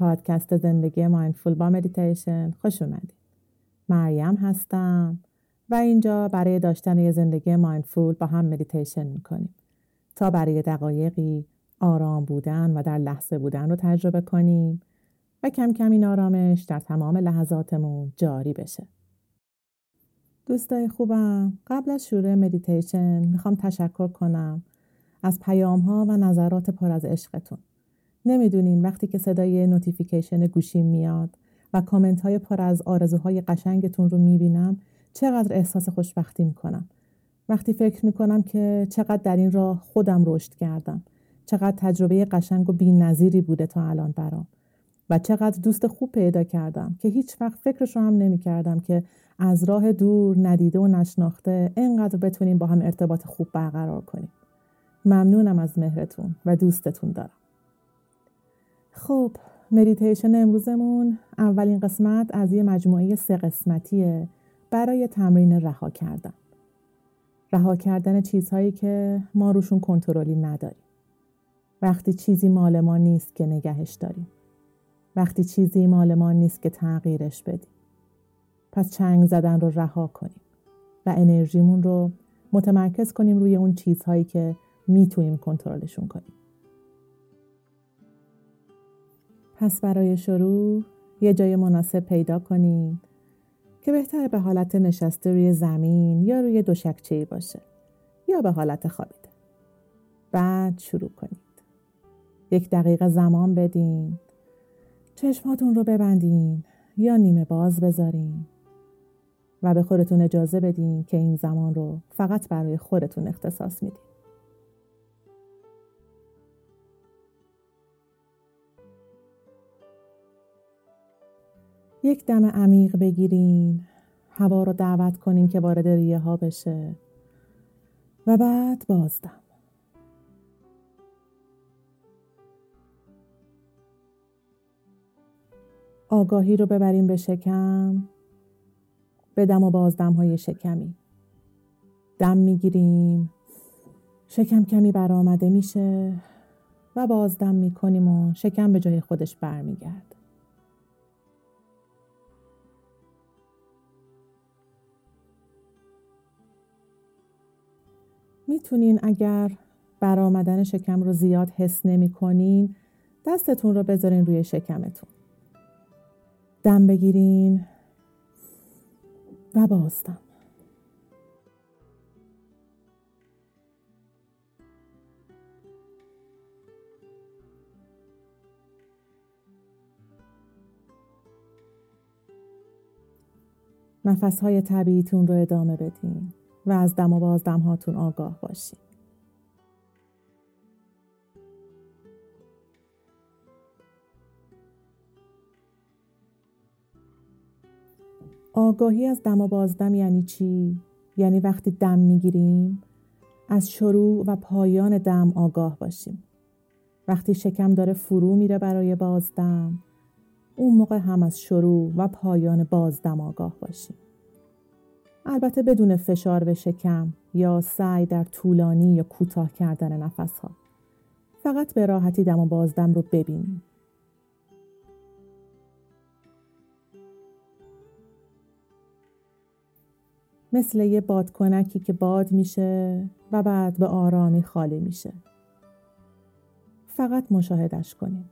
پادکست زندگی mindful با مدیتیشن خوش اومدید. مریم هستم و اینجا برای داشتن یه زندگی mindful با هم مدیتیشن می‌کنیم تا برای دقایقی آرام بودن و در لحظه بودن رو تجربه کنیم و کم کم این آرامش در تمام لحظاتمون جاری بشه. دوستای خوبم قبل از شروع مدیتیشن می‌خوام تشکر کنم از پیام ها و نظرات پر از عشقتون. نمی‌دونین وقتی که صدای notification گوشیم میاد و کامنت های پر از آرزوهای قشنگتون رو می‌بینم چقدر احساس خوشبختی می‌کنم. وقتی فکر می‌کنم که چقدر در این راه خودم رشد کردم. چقدر تجربه قشنگ و بی نظیری بوده تا الان برام. و چقدر دوست خوب پیدا کردم که هیچ وقت فکرش رو هم نمی کردم که از راه دور ندیده و نشناخته اینقدر بتونیم با هم ارتباط خوب برقرار کنیم. ممنونم از مهرتون و دوستتون دارم. خب مدیتیشن امروزمون اولین قسمت از یه مجموعه سه قسمتیه برای تمرین رها کردن. رها کردن چیزهایی که ما روشون کنترلی نداریم. وقتی چیزی مال ما نیست که نگهش داریم. وقتی چیزی مال ما نیست که تغییرش بدیم. پس چنگ زدن رو رها کنیم و انرژیمون رو متمرکز کنیم روی اون چیزهایی که می‌تونیم کنترلشون کنیم. پس برای شروع یه جای مناسب پیدا کنید که بهتره به حالت نشسته روی زمین یا روی دوشکچه باشه یا به حالت خوابیده. بعد شروع کنید. یک دقیقه زمان بدین. چشماتون رو ببندین یا نیمه باز بذارین و به خودتون اجازه بدین که این زمان رو فقط برای خودتون اختصاص میدین. یک دم عمیق بگیرین هوا رو دعوت کنین که وارد ریه ها بشه. و بعد بازدم. آگاهی رو ببریم به شکم. به دم و بازدم های شکمی. دم می‌گیریم. شکم کمی برآمده میشه و بازدم می‌کنیم و شکم به جای خودش برمیگرد می‌تونین اگر برآمدن شکم رو زیاد حس نمی کنین دستتون رو بذارین روی شکمتون. دم بگیرین و بازدم. نفس های طبیعیتون رو ادامه بدین. و از دم و بازدم هاتون آگاه باشین. آگاهی از دم و بازدم یعنی چی؟ یعنی وقتی دم می‌گیریم از شروع و پایان دم آگاه باشیم. وقتی شکم داره فرو میره برای بازدم اون موقع هم از شروع و پایان بازدم آگاه باشیم. البته بدون فشار به شکم یا سعی در طولانی یا کوتاه کردن نفس ها. فقط به راحتی دم و بازدم رو ببینیم. مثل یه بادکنکی که باد میشه و بعد به آرامی خالی میشه. فقط مشاهدش کنیم.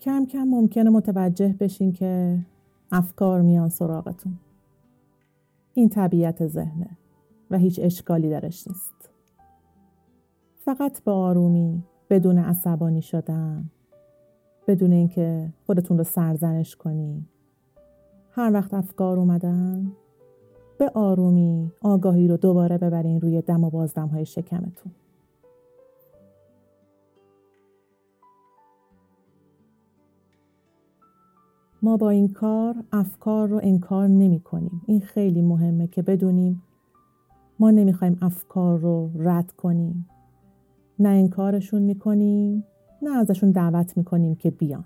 کم کم ممکنه متوجه بشین که افکار میان سراغتون. این طبیعت ذهنه و هیچ اشکالی درش نیست. فقط با آرومی بدون عصبانی شدن بدون اینکه خودتون رو سرزنش کنی هر وقت افکار اومدن به آرومی آگاهی رو دوباره ببرین روی دم و بازدم های شکمتون ما با این کار افکار رو انکار نمی کنیم. این خیلی مهمه که بدونیم ما نمی‌خوایم افکار رو رد کنیم. نه انکارشون می‌کنیم نه ازشون دعوت می‌کنیم که بیان.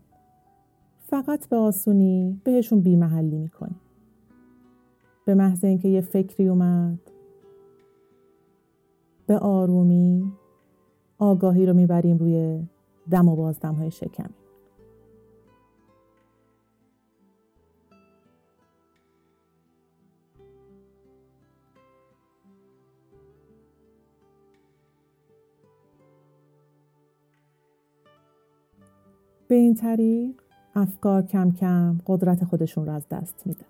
فقط به آسونی بهشون بیمحلی می‌کنیم. به محض اینکه یه فکری اومد به آرومی آگاهی رو می‌بریم روی دم و بازدم های شکم. به این طریق افکار کم کم قدرت خودشون رو از دست میده.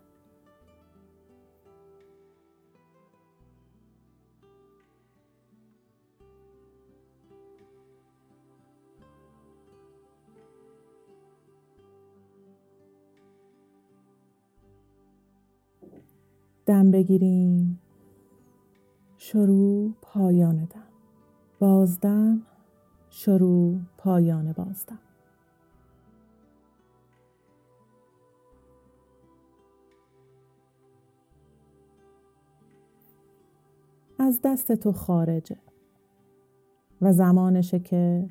دم بگیریم. شروع پایان دم. بازدم شروع پایان بازدم از دست تو خارجه. و زمانشه که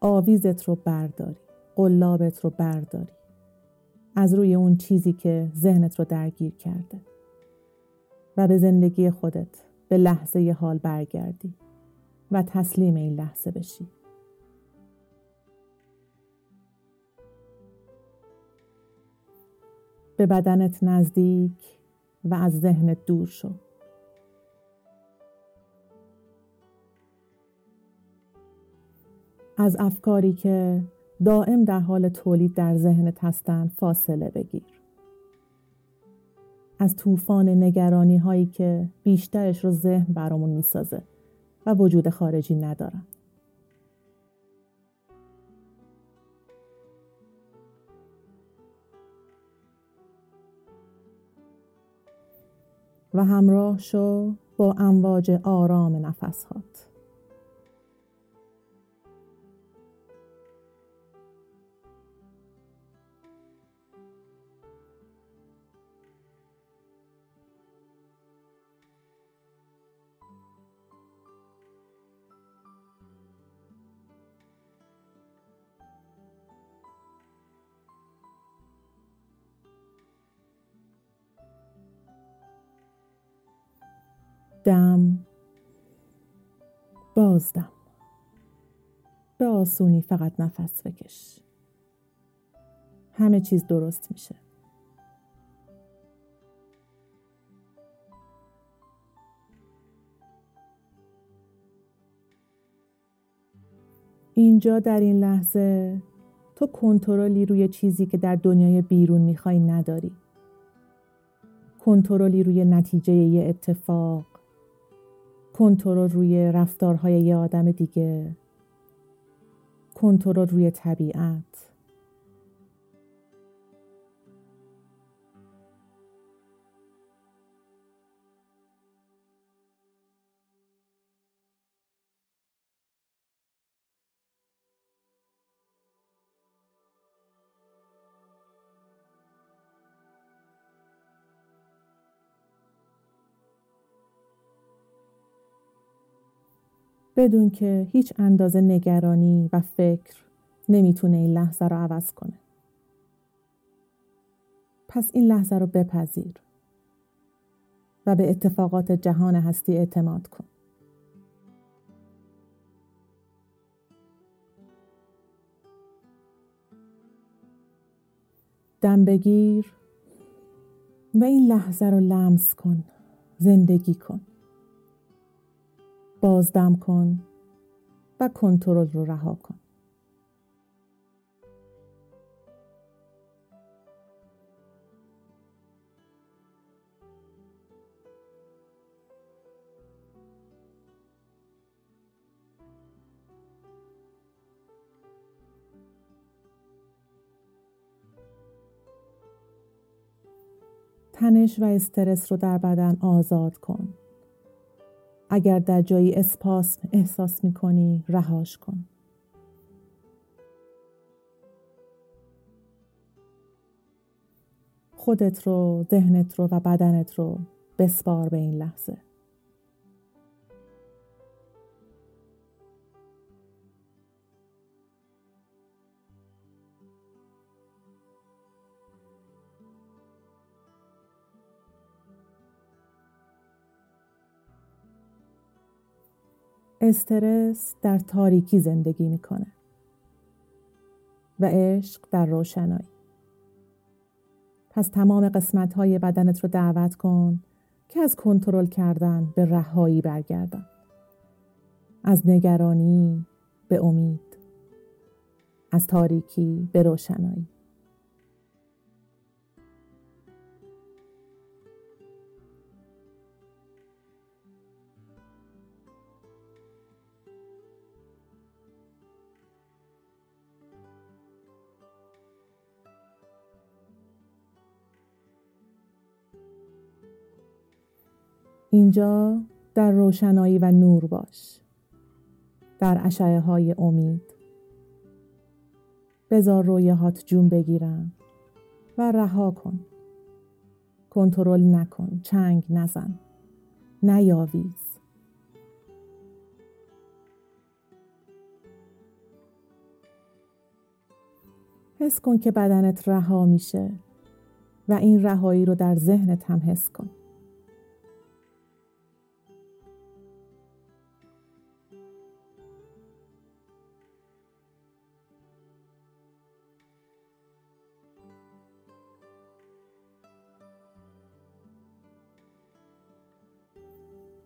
آویزت رو برداری قلابت رو برداری. از روی اون چیزی که ذهنت رو درگیر کرده. و به زندگی خودت به لحظه حال برگردی و تسلیم این لحظه بشی. به بدنت نزدیک و از ذهنت دور شو. از افکاری که دائم در حال تولید در ذهنت هستند فاصله بگیر. از طوفان نگرانی هایی که بیشترش رو ذهن برامون می‌سازه و وجود خارجی ندارن. و همراه شو با امواج آرام نفسهات. دم بازدم. به آسونی فقط نفس بکش. همه چیز درست میشه. اینجا در این لحظه تو کنترلی روی چیزی که در دنیای بیرون می‌خوای نداری. کنترلی روی نتیجه یه اتفاق. کنترل روی رفتارهای یه آدم دیگه. کنترل روی طبیعت. بدون که هیچ اندازه نگرانی و فکر نمی‌تونه این لحظه رو عوض کنه. پس این لحظه رو بپذیر و به اتفاقات جهان هستی اعتماد کن. دم بگیر و این لحظه رو لمس کن زندگی کن بازدم کن و کنترل رو رها کن تنش و استرس رو در بدن آزاد کن. اگر در جایی اسپاسم احساس می کنی رهاش کن. خودت رو، ذهنت رو و بدنت رو بسپار به این لحظه. استرس در تاریکی زندگی می‌کنه و عشق در روشنایی. پس تمام قسمت های بدنت رو دعوت کن که از کنترل کردن به رهایی برگردن. از نگرانی به امید. از تاریکی به روشنایی. اینجا در روشنایی و نور باش. در اشعه های امید. بزار رویهات جون بگیرن و رها کن. کنترل نکن چنگ نزن. نیاویز. حس کن که بدنت رها میشه و این رهایی رو در ذهنت هم حس کن.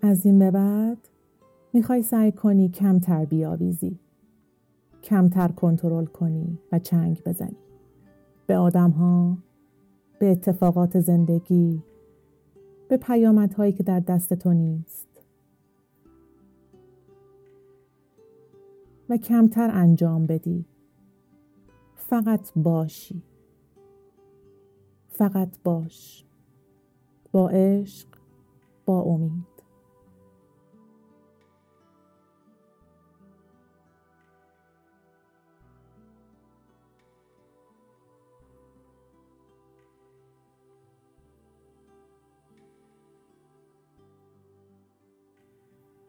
از این به بعد می‌خوای سعی کنی کمتر بیاویزی کمتر کنترل کنی و چنگ بزنی. به آدم ها به اتفاقات زندگی به پیامدهایی که در دست تو نیست. و کمتر انجام بدی. فقط باشی. فقط باش. با عشق با امید.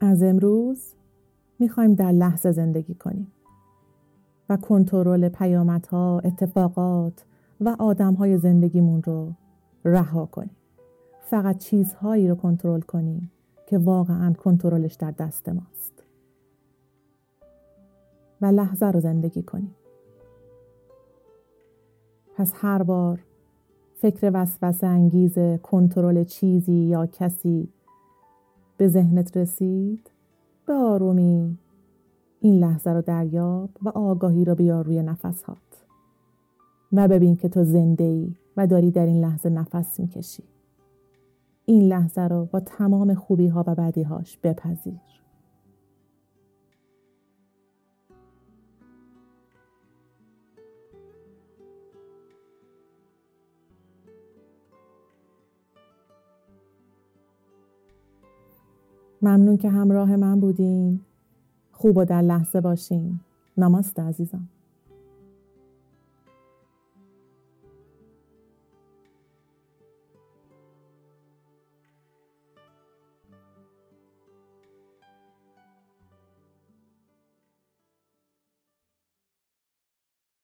از امروز می‌خوایم در لحظه زندگی کنیم و کنترل پیامدها، اتفاقات و آدمهای زندگیمون رو رها کنیم. فقط چیزهایی رو کنترل کنیم که واقعا کنترلش در دست ماست. و لحظه رو زندگی کنیم. پس هر بار فکر وسوسه انگیز کنترل چیزی یا کسی به ذهنت رسید؟ به آرومی. این لحظه رو دریاب و آگاهی رو بیار روی نفسهات. و ببین که تو زنده ای و داری در این لحظه نفس می‌کشی. این لحظه رو با تمام خوبی ها و بدی هاش بپذیر. ممنون که همراه من بودین. خوب و در لحظه باشین. نماست عزیزم.